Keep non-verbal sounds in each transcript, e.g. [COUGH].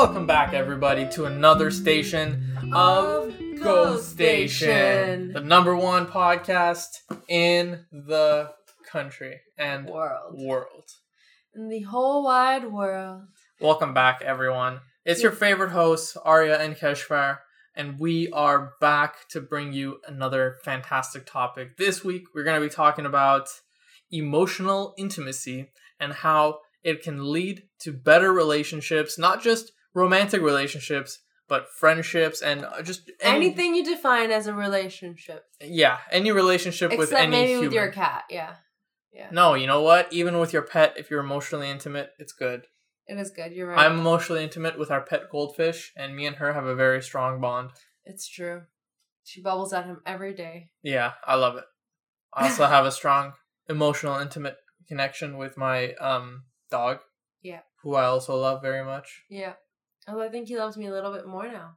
Welcome back, everybody, to another station of Ghost Station, the number one podcast in the country and world. world. In the whole wide world. Welcome back, everyone. It's your favorite hosts, Arya and Keshvar, and we are back to bring you another fantastic topic. This week, we're going to be talking about emotional intimacy and how it can lead to better relationships, not just romantic relationships, but friendships and uh, just any, Anything you define as a relationship. Yeah, any relationship with Except any maybe human. with your cat, yeah. Yeah. no, you know what? Even with your pet, if you're emotionally intimate, it's good. It is good, you're right. I'm emotionally intimate with our pet goldfish, and me and her have a very strong bond. It's true. She bubbles at him every day. Yeah, I love it. I also have a strong emotional, intimate connection with my um dog. Yeah. Who I also love very much. Yeah. Although I think he loves me a little bit more now.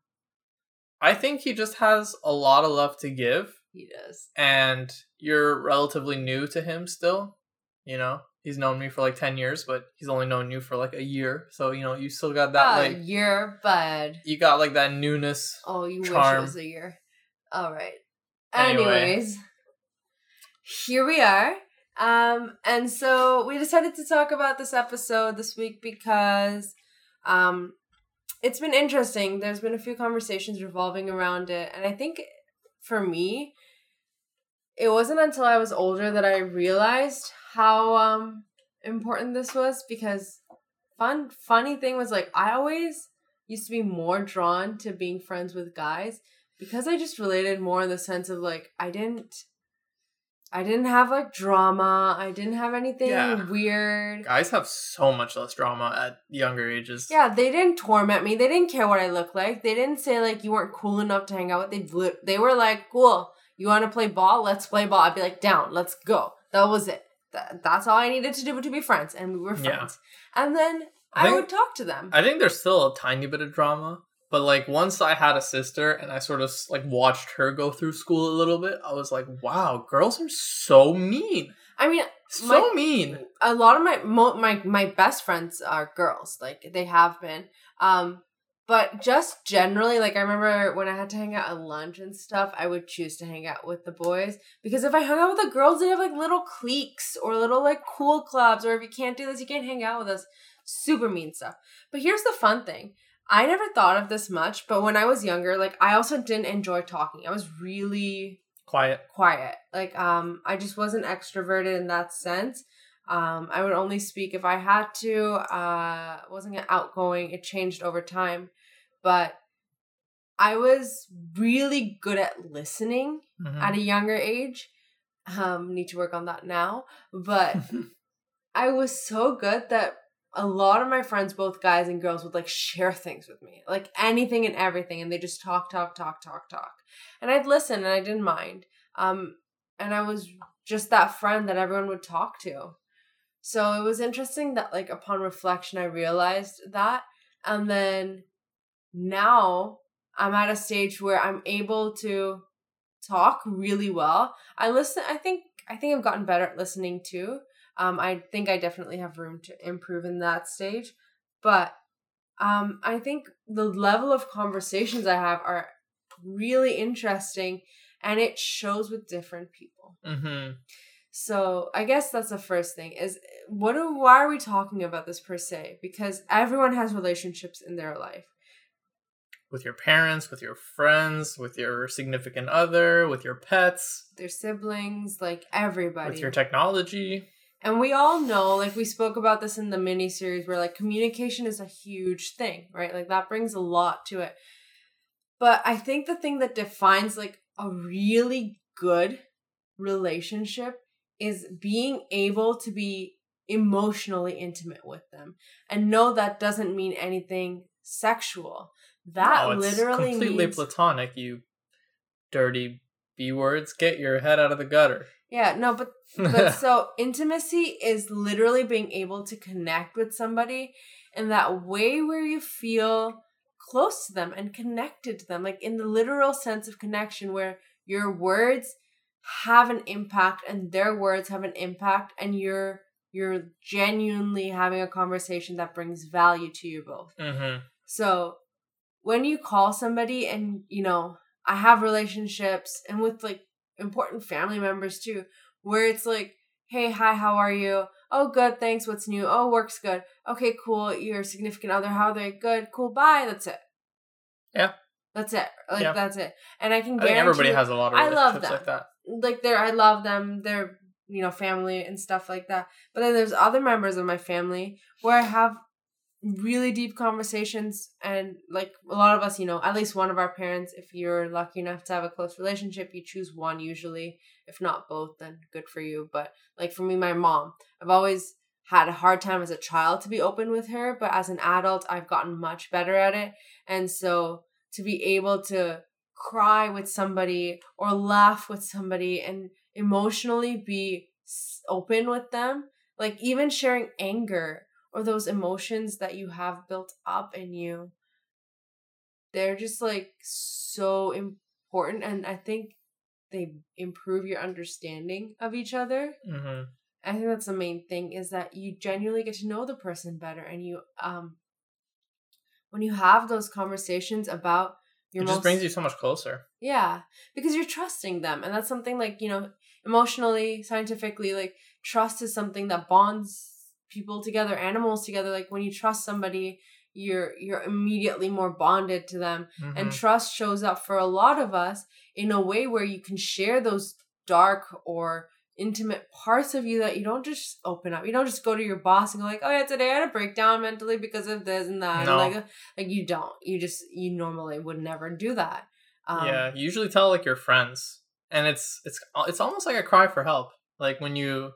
I think he just has a lot of love to give, He does. and you're relatively new to him still. You know, he's known me for like 10 years, but he's only known you for like a year. So, you know, you still got that, Ah, like, you're bud. you got like that newness. Oh, you wish it Charm. was a year. All right. Anyway. Anyways, here we are. Um, and so we decided to talk about this episode this week because um, it's been interesting. There's been a few conversations revolving around it, and I think for me, it wasn't until I was older that I realized how um important this was because fun funny thing was like I always used to be more drawn to being friends with guys because I just related more in the sense of like I didn't I didn't have like drama, I didn't have anything Yeah. weird. Guys have so much less drama at younger ages. Yeah, they didn't torment me. They didn't care what I looked like. They didn't say like you weren't cool enough to hang out with. They they were like, "Cool, you want to play ball? Let's play ball." I'd be like, "Down, let's go." That was it. That, that's all I needed to do to be friends, and we were Yeah. friends. And then I I, think- would talk to them. I think there's still a tiny bit of drama, but like once I had a sister and I sort of like watched her go through school a little bit, I was like, wow, girls are so mean, I mean, so My- mean. a lot of my mo- my my best friends are girls like they have been um but just generally like i remember when i had to hang out at lunch and stuff i would choose to hang out with the boys because if i hung out with the girls they have like little cliques or little like cool clubs or if you can't do this you can't hang out with us. Super mean stuff. But here's the fun thing i never thought of this much but when i was younger like i also didn't enjoy talking i was really Quiet. quiet. Like um I just wasn't extroverted in that sense. Um I would only speak if I had to. Uh wasn't outgoing. It changed over time. But I was really good at listening Mhm. at a younger age. Um need to work on that now, but [LAUGHS] I was so good that a lot of my friends, both guys and girls, would like share things with me, like anything and everything, and they just talk, talk, talk, talk, talk, and I'd listen and I didn't mind. Um, and I was just that friend that everyone would talk to. So it was interesting that, like, upon reflection, I realized that, and then now I'm at a stage where I'm able to talk really well. I listen. I think. I think I've gotten better at listening too. Um, I think I definitely have room to improve in that stage, but um, I think the level of conversations I have are really interesting, and it shows with different people. Mhm. So I guess that's the first thing is what do, why are we talking about this per se? Because everyone has relationships in their life. With your parents, with your friends, with your significant other, with your pets, Their siblings, like everybody. with your technology. And we all know, like we spoke about this in the mini series, where like communication is a huge thing, right? Like that brings a lot to it. But I think the thing that defines like a really good relationship is being able to be emotionally intimate with them and no, that doesn't mean anything sexual. That No, it's literally completely means platonic. You dirty b words. Get your head out of the gutter. yeah, no, but but [LAUGHS] so intimacy is literally being able to connect with somebody in that way where you feel close to them and connected to them like in the literal sense of connection where your words have an impact and their words have an impact and you're you're genuinely having a conversation that brings value to you both hmm So when you call somebody and, you know, I have relationships and with like important family members too, where it's like, hey, hi, how are you? Oh, good, thanks. What's new? Oh, work's good. Okay, cool. Your significant other, how are they? Good, cool, bye. That's it. Yeah. That's it. Like Yeah. that's it. And I can I guarantee everybody has a lot of I love them. like that. like they're I love them. They're you know family and stuff like that. But then there's other members of my family where I have really deep conversations and like a lot of us, you know, at least one of our parents, if you're lucky enough to have a close relationship, you choose one usually. If not both, then good for you. But like for me, my mom, I've always had a hard time as a child to be open with her, but as an adult, I've gotten much better at it. And so to be able to cry with somebody or laugh with somebody and emotionally be open with them, like even sharing anger or those emotions that you have built up in you, they're just like so important. And I think they improve your understanding of each other. hmm I think that's the main thing is that you genuinely get to know the person better and you um when you have those conversations about your It just brings you so much closer. yeah, because you're trusting them and that's something like, you know, emotionally, scientifically like trust is something that bonds people together, animals together. Like when you trust somebody, you're you're immediately more bonded to them and Mhm. trust shows up for a lot of us in a way where you can share those dark or intimate parts of you that you don't just open up. You don't just go to your boss and go like, "Oh yeah, today I had a breakdown mentally because of this and that." No. And like, like you don't. You just you normally would never do that. Um, yeah, you usually tell like your friends, and it's it's it's almost like a cry for help. Like when you,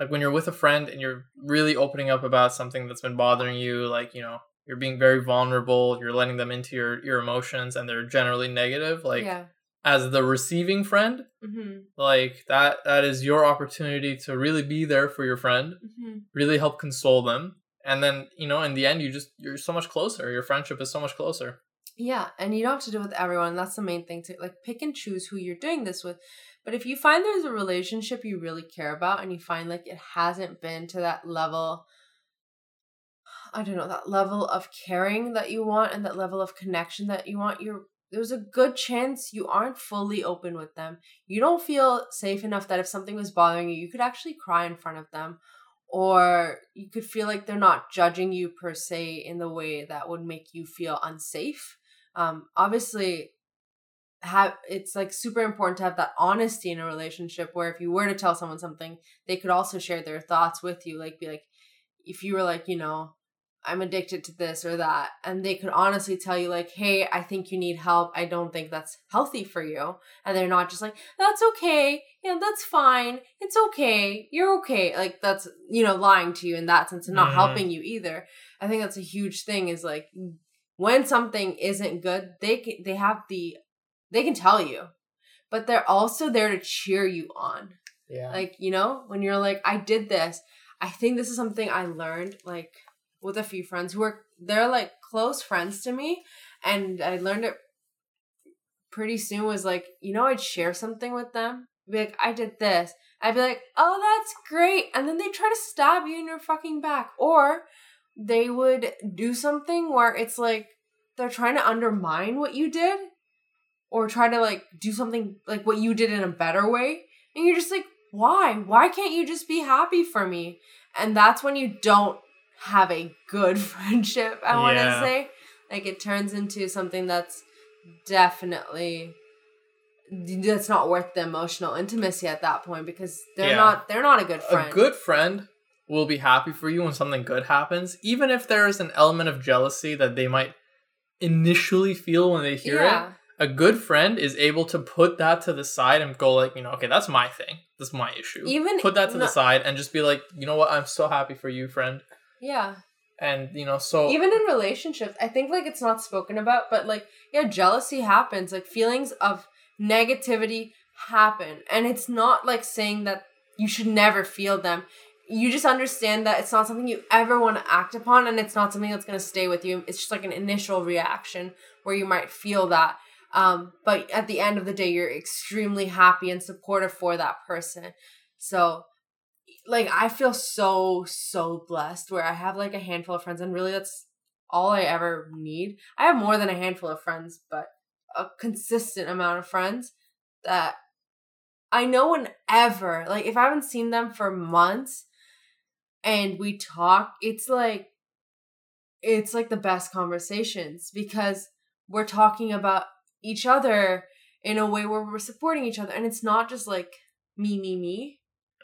like when you're with a friend and you're really opening up about something that's been bothering you, like you know you're being very vulnerable, you're letting them into your your emotions, and they're generally negative. Like yeah. as the receiving friend, hmm like that that is your opportunity to really be there for your friend, hmm really help console them, and then you know in the end you just you're so much closer. Your friendship is so much closer. Yeah, and you don't have to do it with everyone. That's the main thing to like pick and choose who you're doing this with. But if you find there's a relationship you really care about and you find like it hasn't been to that level I don't know, that level of caring that you want and that level of connection that you want, you're there's a good chance you aren't fully open with them. You don't feel safe enough that if something was bothering you, you could actually cry in front of them or you could feel like they're not judging you per se in the way that would make you feel unsafe um obviously have it's like super important to have that honesty in a relationship where if you were to tell someone something they could also share their thoughts with you like be like if you were like you know i'm addicted to this or that and they could honestly tell you like hey i think you need help. I don't think that's healthy for you and they're not just like that's okay. Yeah that's fine. It's okay. You're okay. Like that's you know lying to you in that sense and not Mhm. helping you either. I think that's a huge thing is like when something isn't good they they have the they can tell you but they're also there to cheer you on. Yeah. like you know when you're like i did this. I think this is something i learned like with a few friends who are they're like close friends to me and i learned it pretty soon was like you know i'd share something with them be like i did this. I'd be like oh that's great and then they try to stab you in your fucking back or they would do something where it's like they're trying to undermine what you did or try to like do something like what you did in a better way and you're just like why why can't you just be happy for me and that's when you don't have a good [LAUGHS] friendship i want to Yeah. say like it turns into something that's definitely that's not worth the emotional intimacy at that point because they're Yeah. not they're not a good friend A good friend will be happy for you when something good happens, even if there is an element of jealousy that they might initially feel when they hear it. A good friend is able to put that to the side and go like, you know, okay, that's my thing. That's my issue. Even put that to the side and just be like, you know what, I'm so happy for you, friend. yeah. And you know, so even in relationships i think like it's not spoken about but like yeah jealousy happens. Like feelings of negativity happen. And it's not like saying that you should never feel them. You just understand that it's not something you ever want to act upon and it's not something that's going to stay with you. It's just like an initial reaction where you might feel that um but at the end of the day you're extremely happy and supportive for that person so like I feel so so blessed where I have like a handful of friends and really that's all I ever need. I have more than a handful of friends, but a consistent amount of friends that I know whenever, like if I haven't seen them for months and we talk, it's like it's like the best conversations because we're talking about each other in a way where we're supporting each other. And it's not just like me me me.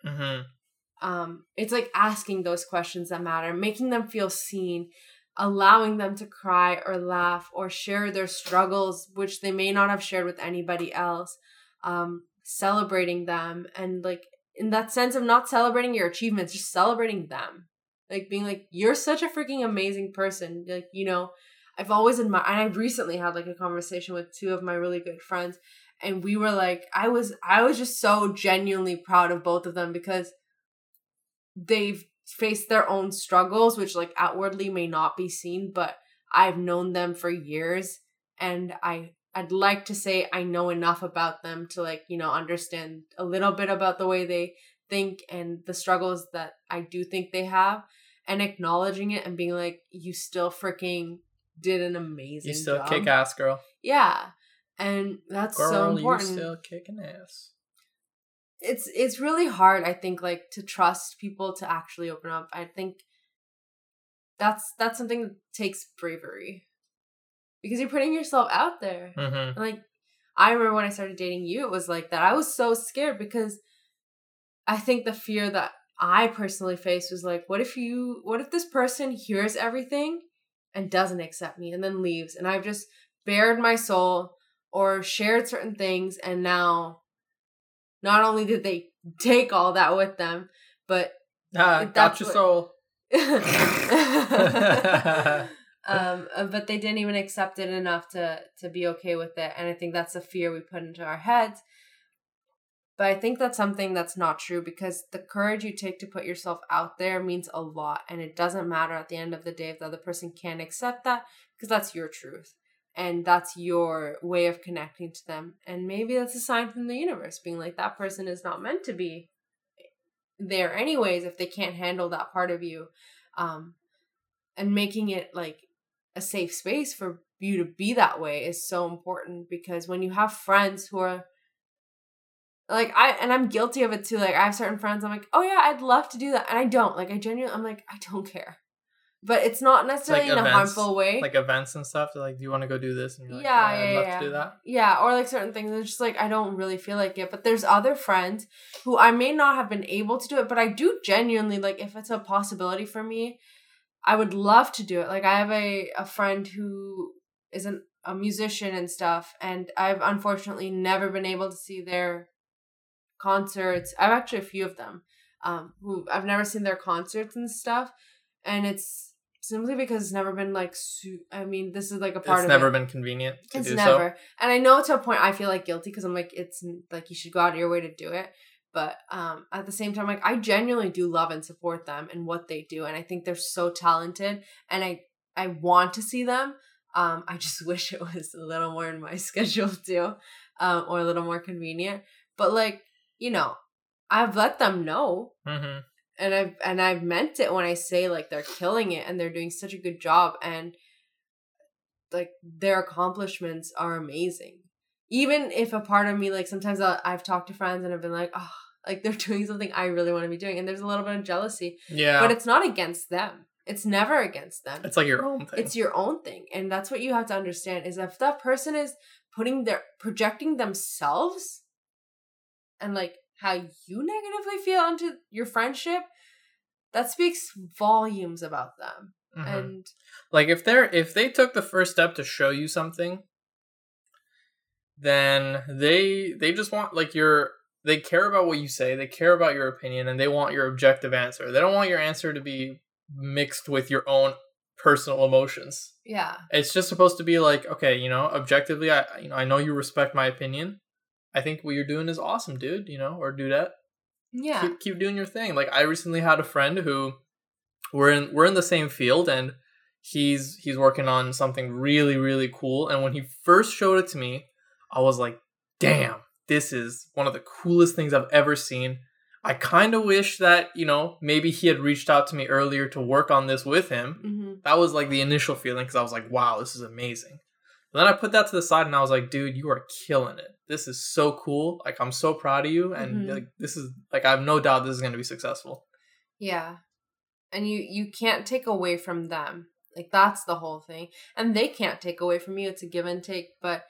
Mm-hmm. um it's like asking those questions that matter making them feel seen allowing them to cry or laugh or share their struggles which they may not have shared with anybody else um celebrating them and like in that sense of not celebrating your achievements just celebrating them. Like being like you're such a freaking amazing person like you know i've always admired and i recently had like a conversation with two of my really good friends and we were like i was i was just so genuinely proud of both of them because they've faced their own struggles which like outwardly may not be seen but i've known them for years and i i'd like to say i know enough about them to like you know understand a little bit about the way they think and the struggles that i do think they have and acknowledging it and being like you still freaking did an amazing You still job. kick ass, girl. yeah and that's so Girl, important you still kicking ass. it's it's really hard i think like to trust people to actually open up i think that's that's something that takes bravery because you're putting yourself out there Mm-hmm. like i remember when i started dating you it was like that i was so scared because i think the fear that i personally faced was like what if you what if this person hears everything and doesn't accept me and then leaves and i've just bared my soul or shared certain things and now not only did they take all that with them but That's got your what- soul. [LAUGHS] [LAUGHS] um uh, but they didn't even accept it enough to to be okay with it and i think that's a fear we put into our heads but i think that's something that's not true because the courage you take to put yourself out there means a lot and it doesn't matter at the end of the day if the other person can't accept that because that's your truth and that's your way of connecting to them and maybe that's a sign from the universe being like that person is not meant to be there anyways if they can't handle that part of you um and making it like a safe space for you to be that way is so important because when you have friends who are like I and I'm guilty of it too. Like I have certain friends, I'm like, oh yeah, I'd love to do that, and I don't. Like I genuinely, I'm like, I don't care. But it's not necessarily in a harmful way. Like events and stuff. They're like, do you want to go do this? And you're like, yeah, oh, "Yeah, yeah, I'd love yeah. to do that. Yeah, or like certain things. It's just like I don't really feel like it. But there's other friends who I may not have been able to do it, but I do genuinely like if it's a possibility for me, I would love to do it. Like I have a a friend who is an, a musician and stuff, and I've unfortunately never been able to see their concerts. I've actually a few of them. Um, who I've never seen their concerts and stuff, and it's simply because it's never been like. Su- I mean, this is like a part of It's of never it. been convenient to It's never. And I know to a point I feel like guilty because I'm like, it's like you should go out of your way to do it. But um, at the same time, like I genuinely do love and support them and what they do, and I think they're so talented, and I I want to see them. Um, I just [LAUGHS] wish it was a little more in my [LAUGHS] schedule too, um, or a little more convenient. But like you know, I've let them know, so. hmm and I've and I've meant it when I say like they're killing it and they're doing such a good job and like their accomplishments are amazing. Even if a part of me like sometimes i I've talked to friends and I've been like, oh, like they're [LAUGHS] doing something I really want to be doing, and there's a little bit of jealousy, Yeah. but it's not against them. It's never against them. it's like your own thing. It's your own thing, and that's what you have to understand. Is if that person is putting their projecting themselves and like how you negatively feel onto your friendship, that speaks volumes about them. Mhm. And like if they're if they took the first step to show you something then they they just want like your they care about what you say they care about your opinion and they want your objective answer they don't want your answer to be mixed with your own personal emotions yeah, it's just supposed to be like okay you know objectively i you know i know you respect my opinion i think what you're doing is awesome dude you know or do that. yeah, keep, keep doing your thing. Like I recently had a friend who we're in we're in the same field and he's he's working on something really really cool and when he first showed it to me, I was like, "Damn, this is one of the coolest things I've ever seen. I kind of wish that, you know, maybe he had reached out to me earlier to work on this with him. Mm-hmm. That was like the initial feeling because I was like, wow, this is amazing. But then I put that to the side and I was like, dude, you are killing it. This is so cool. Like, I'm so proud of you. And Mhm. like, this is like, I have no doubt this is going to be successful. Yeah. And you you can't take away from them. Like that's the whole thing. And they can't take away from you. It's a give and take, but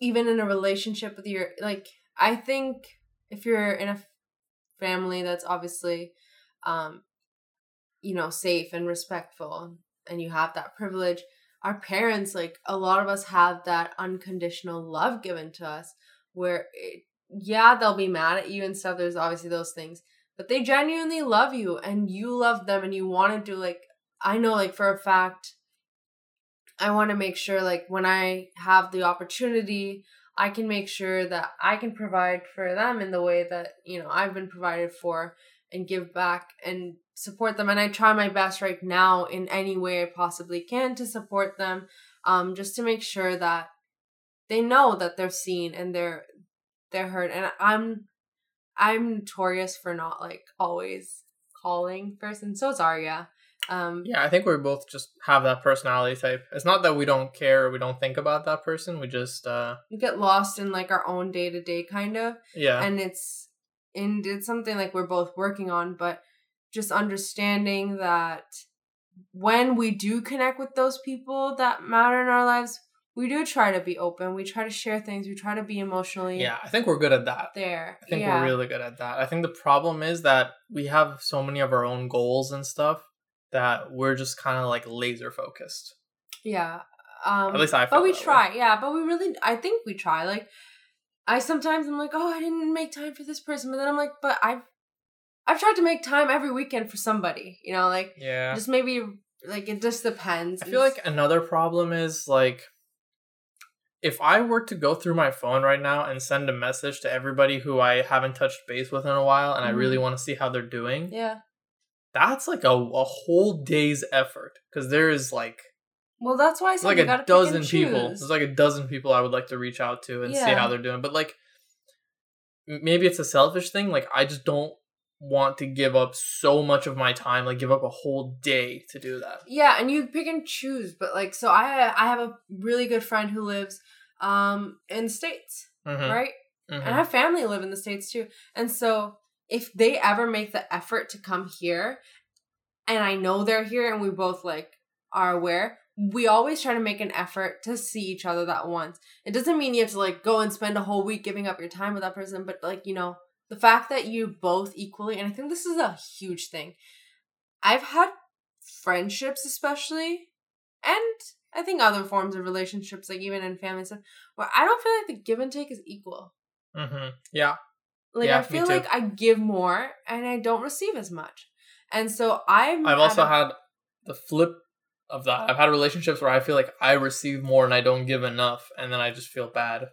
even in a relationship with your like I think if you're in a family that's obviously um you know, safe and respectful and you have that privilege, our parents like a lot of us have that unconditional love given to us where it, yeah, they'll be mad at you and stuff. There's obviously those things but they genuinely love you and you love them and you want to do like i know like for a fact i want to make sure like when i have the opportunity i can make sure that i can provide for them in the way that you know i've been provided for and give back and support them and i try my best right now in any way i possibly can to support them um just to make sure that they know that they're seen and they're they're heard and i'm I'm notorious for not like always calling first, and so is Arya. Um, Yeah, I think we both just have that personality type. It's not that we don't care or we don't think about that person. We just, uh, we get lost in like our own day to day kind of, yeah. and it's and it's something like we're both working on, but just understanding that when we do connect with those people that matter in our lives, we do try to be open. We try to share things. We try to be emotionally yeah, I think we're good at that. there. I think yeah. we're really good at that. I think the problem is that we have so many of our own goals and stuff that we're just kind of like laser focused. Yeah. Um, At least I But we that way. try, yeah. But we really, I think we try. Like, I sometimes I'm like, oh, I didn't make time for this person, but then I'm like, but I've, I've tried to make time every weekend for somebody. You know, like Yeah. just maybe like it just depends. I feel like another problem is like if I were to go through my phone right now and send a message to everybody who I haven't touched base with in a while and I Mhm. really want to see how they're doing, yeah. that's like a, a whole day's effort because there is like Well, that's why I said like a dozen people. There's like a dozen people I would like to reach out to and see how they're doing. But like maybe it's a selfish thing. Like I just don't want to give up so much of my time, like give up a whole day to do that. Yeah, and you pick and choose. But like, so I I have a really good friend who lives um in the states, Mhm, right? mhm. and I have family live in the states too. And so if they ever make the effort to come here, and I know they're here, and we both like are aware, we always try to make an effort to see each other that once. It doesn't mean you have to like go and spend a whole week giving up your time with that person, but like you know the fact that you both equally, and I think this is a huge thing. I've had friendships, especially, and I think other forms of relationships, like even in family stuff, where I don't feel like the give and take is equal. Mhm. Yeah. Like Yeah, I feel like I give more and I don't receive as much. And so I'm I've also a- had the flip of that. I've had relationships where I feel like I receive more and I don't give enough, and then I just feel bad.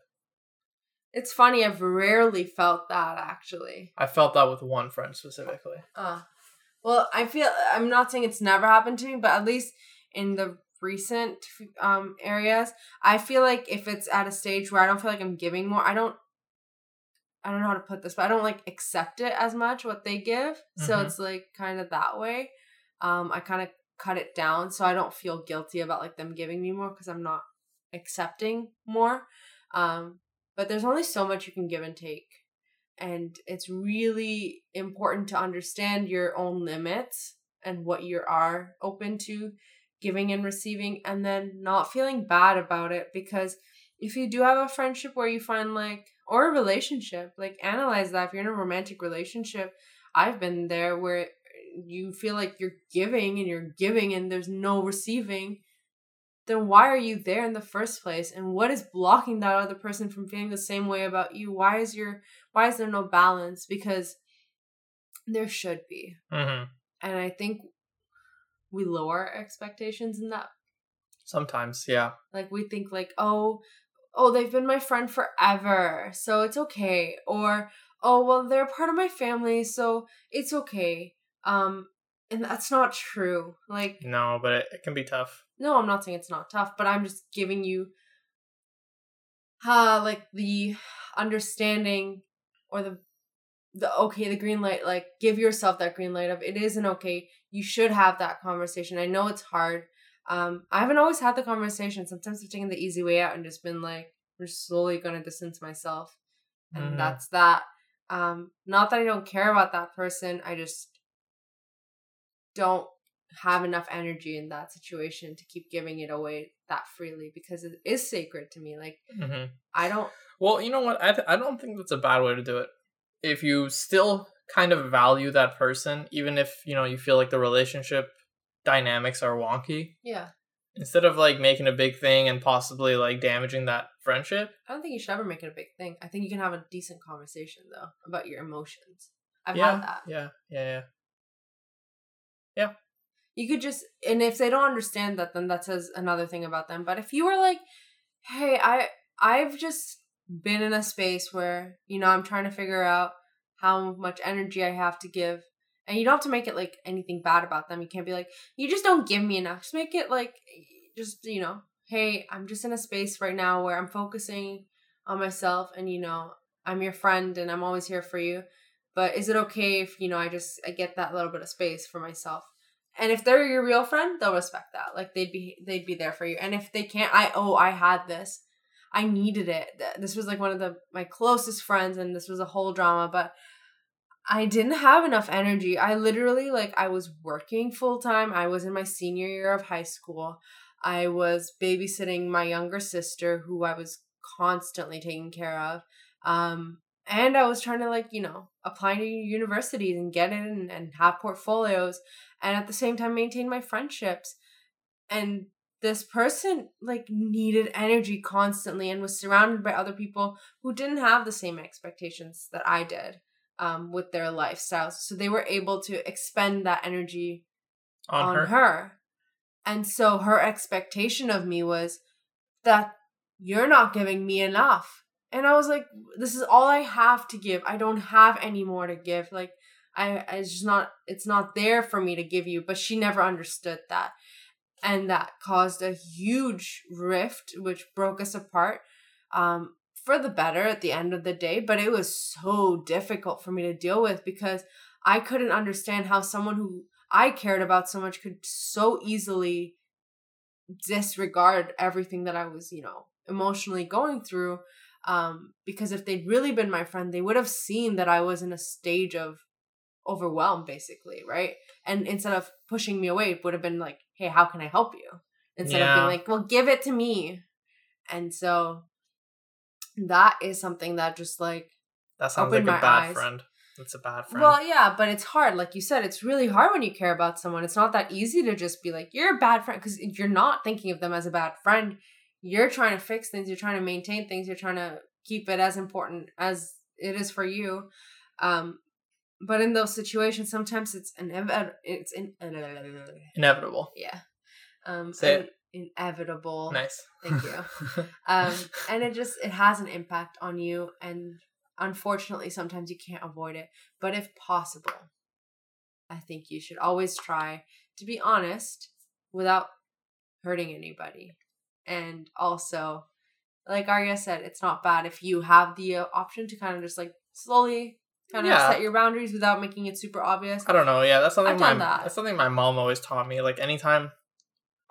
It's funny, I've rarely felt that actually. I felt that with one friend specifically. Uh well, I feel I'm not saying it's never happened to me, but at least in the recent um areas, I feel like if it's at a stage where I don't feel like I'm giving more, I don't I don't know how to put this, but I don't like accept it as much what they give. So Mhm. it's like kind of that way. Um I kind of cut it down so I don't feel guilty about like them giving me more because I'm not accepting more. Um but there's only so much you can give and take. And it's really important to understand your own limits and what you are open to giving and receiving and then not feeling bad about it because if you do have a friendship where you find like or a relationship like analyze that if you're in a romantic relationship i've been there where you feel like you're giving and you're giving and there's no receiving then why are you there in the first place? And what is blocking that other person from feeling the same way about you? Why is your why is there no balance? Because there should be. Hmm and i think we lower our expectations in that. Sometimes, yeah. like we think like oh oh they've been my friend forever so it's okay. Or oh well they're part of my family so it's okay. Um and that's not true. Like No, but it, it can be tough. No i'm not saying it's not tough but i'm just giving you uh like the understanding or the the okay, the green light, like give yourself that green light of it isn't okay. You should have that conversation. I know it's hard. Um, I haven't always had the conversation. Sometimes I've taken the easy way out and just been like, we're slowly gonna distance myself. And Mhm. that's that. Um, not that I don't care about that person, I just don't have enough energy in that situation to keep giving it away that freely because it is sacred to me. Like hmm I don't Well, you know what? I th- I don't think that's a bad way to do it. If you still kind of value that person, even if you know you feel like the relationship dynamics are wonky, yeah. instead of like making a big thing and possibly like damaging that friendship, I don't think you should ever make it a big thing. I think you can have a decent conversation though about your emotions. I've yeah, had that. Yeah. Yeah. Yeah, yeah, You could just and if they don't understand that then that says another thing about them. But if you were like, "Hey, I I've just been in a space where, you know, I'm trying to figure out how much energy I have to give." And you don't have to make it like anything bad about them. You can't be like, "You just don't give me enough." Just make it like just, you know, "Hey, I'm just in a space right now where I'm focusing on myself and, you know, I'm your friend and I'm always here for you." But is it okay if, you know, I just I get that little bit of space for myself? And if they're your real friend they'll respect that. Like they'd be they'd be there for you. And if they can't i oh i had this. I needed it. This was like one of the my closest friends and this was a whole drama but i didn't have enough energy. I literally like i was working full time i was in my senior year of high school. I was babysitting my younger sister who i was constantly taking care of. Um and i was trying to like you know apply to universities and get in and, and have portfolios and at the same time maintain my friendships and this person like needed energy constantly and was surrounded by other people who didn't have the same expectations that i did um, with their lifestyles so they were able to expend that energy on, on, her. her. and so her expectation of me was that you're not giving me enough and i was like this is all i have to give i don't have any more to give like I it's just not it's not there for me to give you, but she never understood that. And that caused a huge rift which broke us apart. Um for the better at the end of the day, but it was so difficult for me to deal with because I couldn't understand how someone who I cared about so much could so easily disregard everything that I was, you know, emotionally going through. Um, because if they'd really been my friend, they would have seen that I was in a stage of overwhelmed basically right and instead of pushing me away it would have been like hey how can i help you instead of being like well give it to me and so that is something that just like That sounds like a bad eyes. friend. That's a bad friend. well yeah but it's hard like you said it's really hard when you care about someone it's not that easy to just be like you're a bad friend because you're not thinking of them as a bad friend you're trying to fix things you're trying to maintain things you're trying to keep it as important as it is for you. Um but in those situations sometimes it's inevitable it's in Inevitable. yeah. Um Say and inevitable. Nice. thank you. [LAUGHS] Um and it just it has an impact on you and unfortunately sometimes you can't avoid it. But if possible i think you should always try to be honest without hurting anybody and also like arya said it's not bad if you have the uh, option to kind of just like slowly kind of Yeah. set your boundaries without making it super obvious I don't know. Yeah, that's something I've my that. that's something my mom always taught me. Like anytime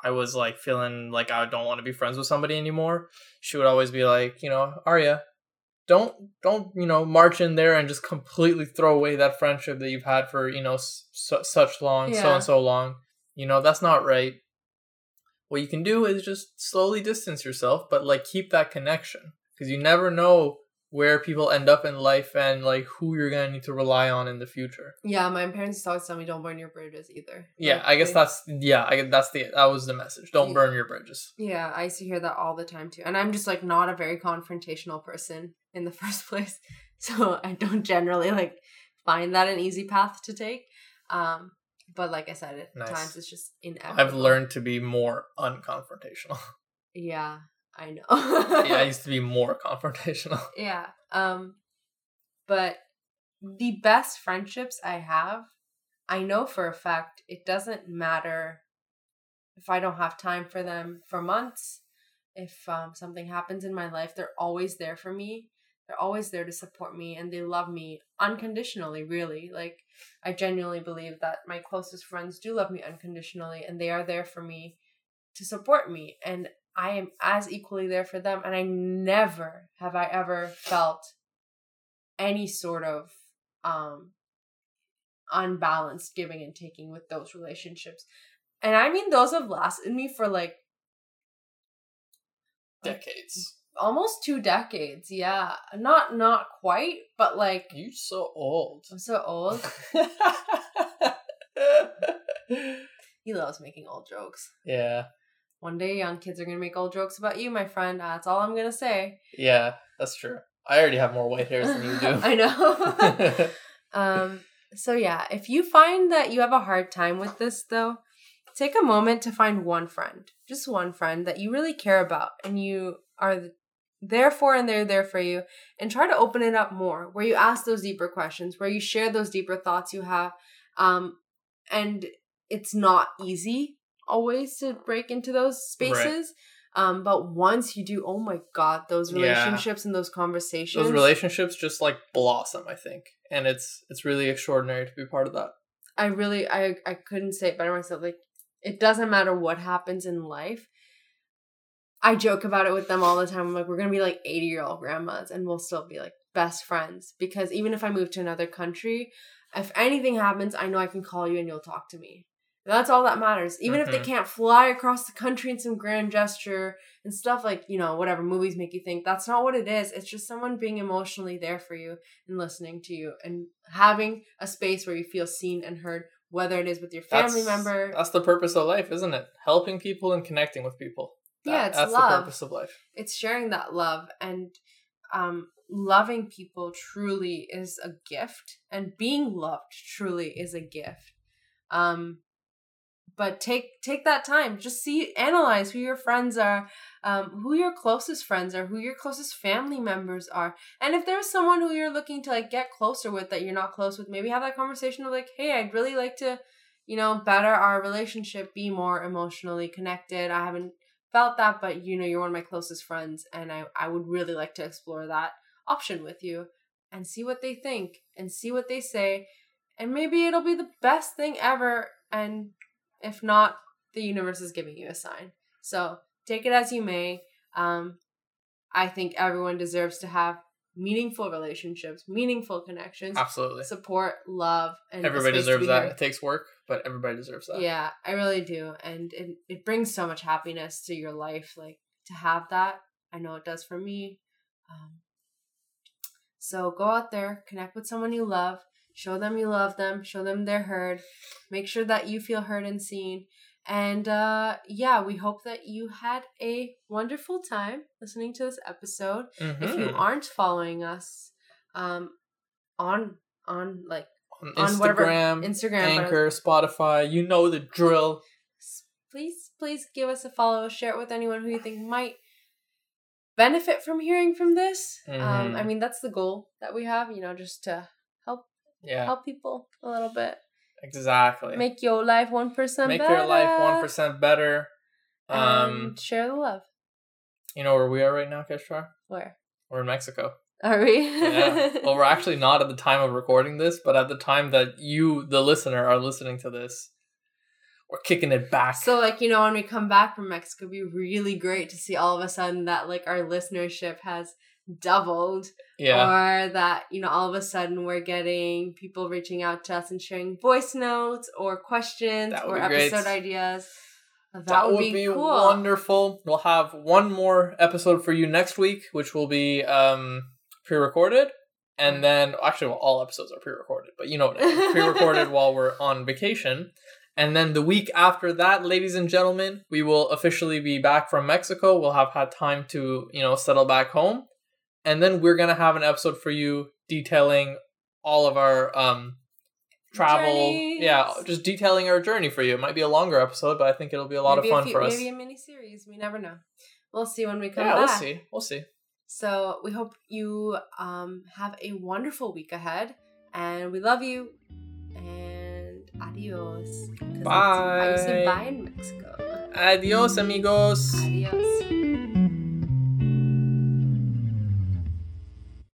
I was like feeling like I don't want to be friends with somebody anymore, she would always be like, you know, Arya, don't don't you know march in there and just completely throw away that friendship that you've had for you know s- su- such long, so and so long. You know that's not right. What you can do is just slowly distance yourself, but like keep that connection because you never know where people end up in life and like who you're gonna need to rely on in the future. yeah my parents always tell me don't burn your bridges either Yeah, Like, I guess they- that's yeah, I that's the that was the message. Don't Yeah. burn your bridges. Yeah, I used to hear that all the time too. And I'm just like not a very confrontational person in the [LAUGHS] first place. So I don't generally like find that an easy path to take. Um but like I said, at Nice. times it's just inevitable. I've learned to be more unconfrontational. [LAUGHS] Yeah, I know. yeah, I [LAUGHS] used to be more confrontational. [LAUGHS] yeah. Um but the best friendships I have, I know for a fact it doesn't matter if I don't have time for them for months, if um, something happens in my life, they're always there for me. They're always there to support me and they love me unconditionally really like i genuinely believe that my closest friends do love me unconditionally and they are there for me to support me and i am as equally there for them and i never have i ever felt any sort of um unbalanced giving and taking with those relationships and i mean those have lasted me for like Decades. Almost two decades yeah not not quite but like you're so old. i'm so old [LAUGHS] he loves making old jokes yeah. one day young kids are gonna make old jokes about you my friend Uh, that's all i'm gonna say Yeah, that's true. I already have more white hairs than you do. [LAUGHS] i know [LAUGHS] um so yeah if you find that you have a hard time with this though take a moment to find one friend just one friend that you really care about and you are there for and they're there for you and try to open it up more where you ask those deeper questions where you share those deeper thoughts you have um and it's not easy always to break into those spaces um but once you do oh my god those Yeah. relationships and those conversations Those relationships just like blossom, I think, and it's it's really extraordinary to be part of that. I really I I couldn't say it better myself. Like it doesn't matter what happens in life. I joke about it with them all the time. I'm like, we're gonna be like 80 year old grandmas and we'll still be like best friends. Because even if I move to another country, if anything happens, I know I can call you and you'll talk to me. And that's all that matters. Even if they Mhm. can't fly across the country in some grand gesture and stuff like, you know, whatever movies make you think, that's not what it is. It's just someone being emotionally there for you and listening to you and having a space where you feel seen and heard, whether it is with your family That's- member. That's the purpose of life, isn't it? Helping people and connecting with people. That- Yeah, it's that's love. the purpose of life. It's sharing that love and um, loving people truly is a gift, and being loved truly is a gift. Um, but take take that time. Just see, analyze who your friends are, um, who your closest friends are, who your closest family members are, and if there's someone who you're looking to like get closer with that you're not close with, maybe have that conversation of like, hey, I'd really like to, you know, better our relationship, be more emotionally connected. I haven't felt that, but you know, you're one of my closest friends, and I I would really like to explore that option with you and see what they think and see what they say, and maybe it'll be the best thing ever. And if not, the universe is giving you a sign. So take it as you may. Um, I think everyone deserves to have meaningful relationships, meaningful connections, Absolutely. support, love, and Everybody deserves that. heard. It takes work, but everybody deserves that. Yeah, I really do. And it, it brings so much happiness to your life. Like to have that, I know it does for me. Um, so go out there, connect with someone you love, show them you love them, show them they're heard, make sure that you feel heard and seen. And uh, yeah, we hope that you had a wonderful time listening to this episode. If you Mhm. aren't following us um, on on like on on whatever Instagram, Instagram, Anchor, Spotify, you know the drill. please please give us a follow share it with anyone who you think might benefit from hearing from this um Mhm. i mean that's the goal that we have you know just to help Yeah, help people a little bit exactly. make your life 1% Make better your life one percent better. Um, and share the love you know where we are right now, Keshwar? where We're in Mexico. Are we Yeah. [LAUGHS] well, we're actually not at the time of recording this, but at the time that you, the listener, are listening to this, we're kicking it back. so like you know when we come back from mexico it'd be really great to see all of a sudden that like our listenership has doubled yeah, or that you know all of a sudden we're getting people reaching out to us and sharing voice notes or questions or episode ideas that, that would, be, cool wonderful. We'll have one more episode for you next week, which will be um, pre-recorded, and then actually, well, all episodes are pre-recorded, but you know what I mean. [LAUGHS] pre-recorded while we're on vacation. And then the week after that, ladies and gentlemen, we will officially be back from Mexico. We'll have had time to, you know, settle back home. And then we're gonna have an episode for you detailing all of our um travel. Journeys. Yeah, just detailing our journey for you. It might be a longer episode, but I think it'll be a lot maybe of fun few- for us. maybe a mini series we never know we'll see when we come Yeah, back we'll see. We'll see. So we hope you um have a wonderful week ahead and we love you and adios. how you say Bye. bye in mexico Adios, amigos. adios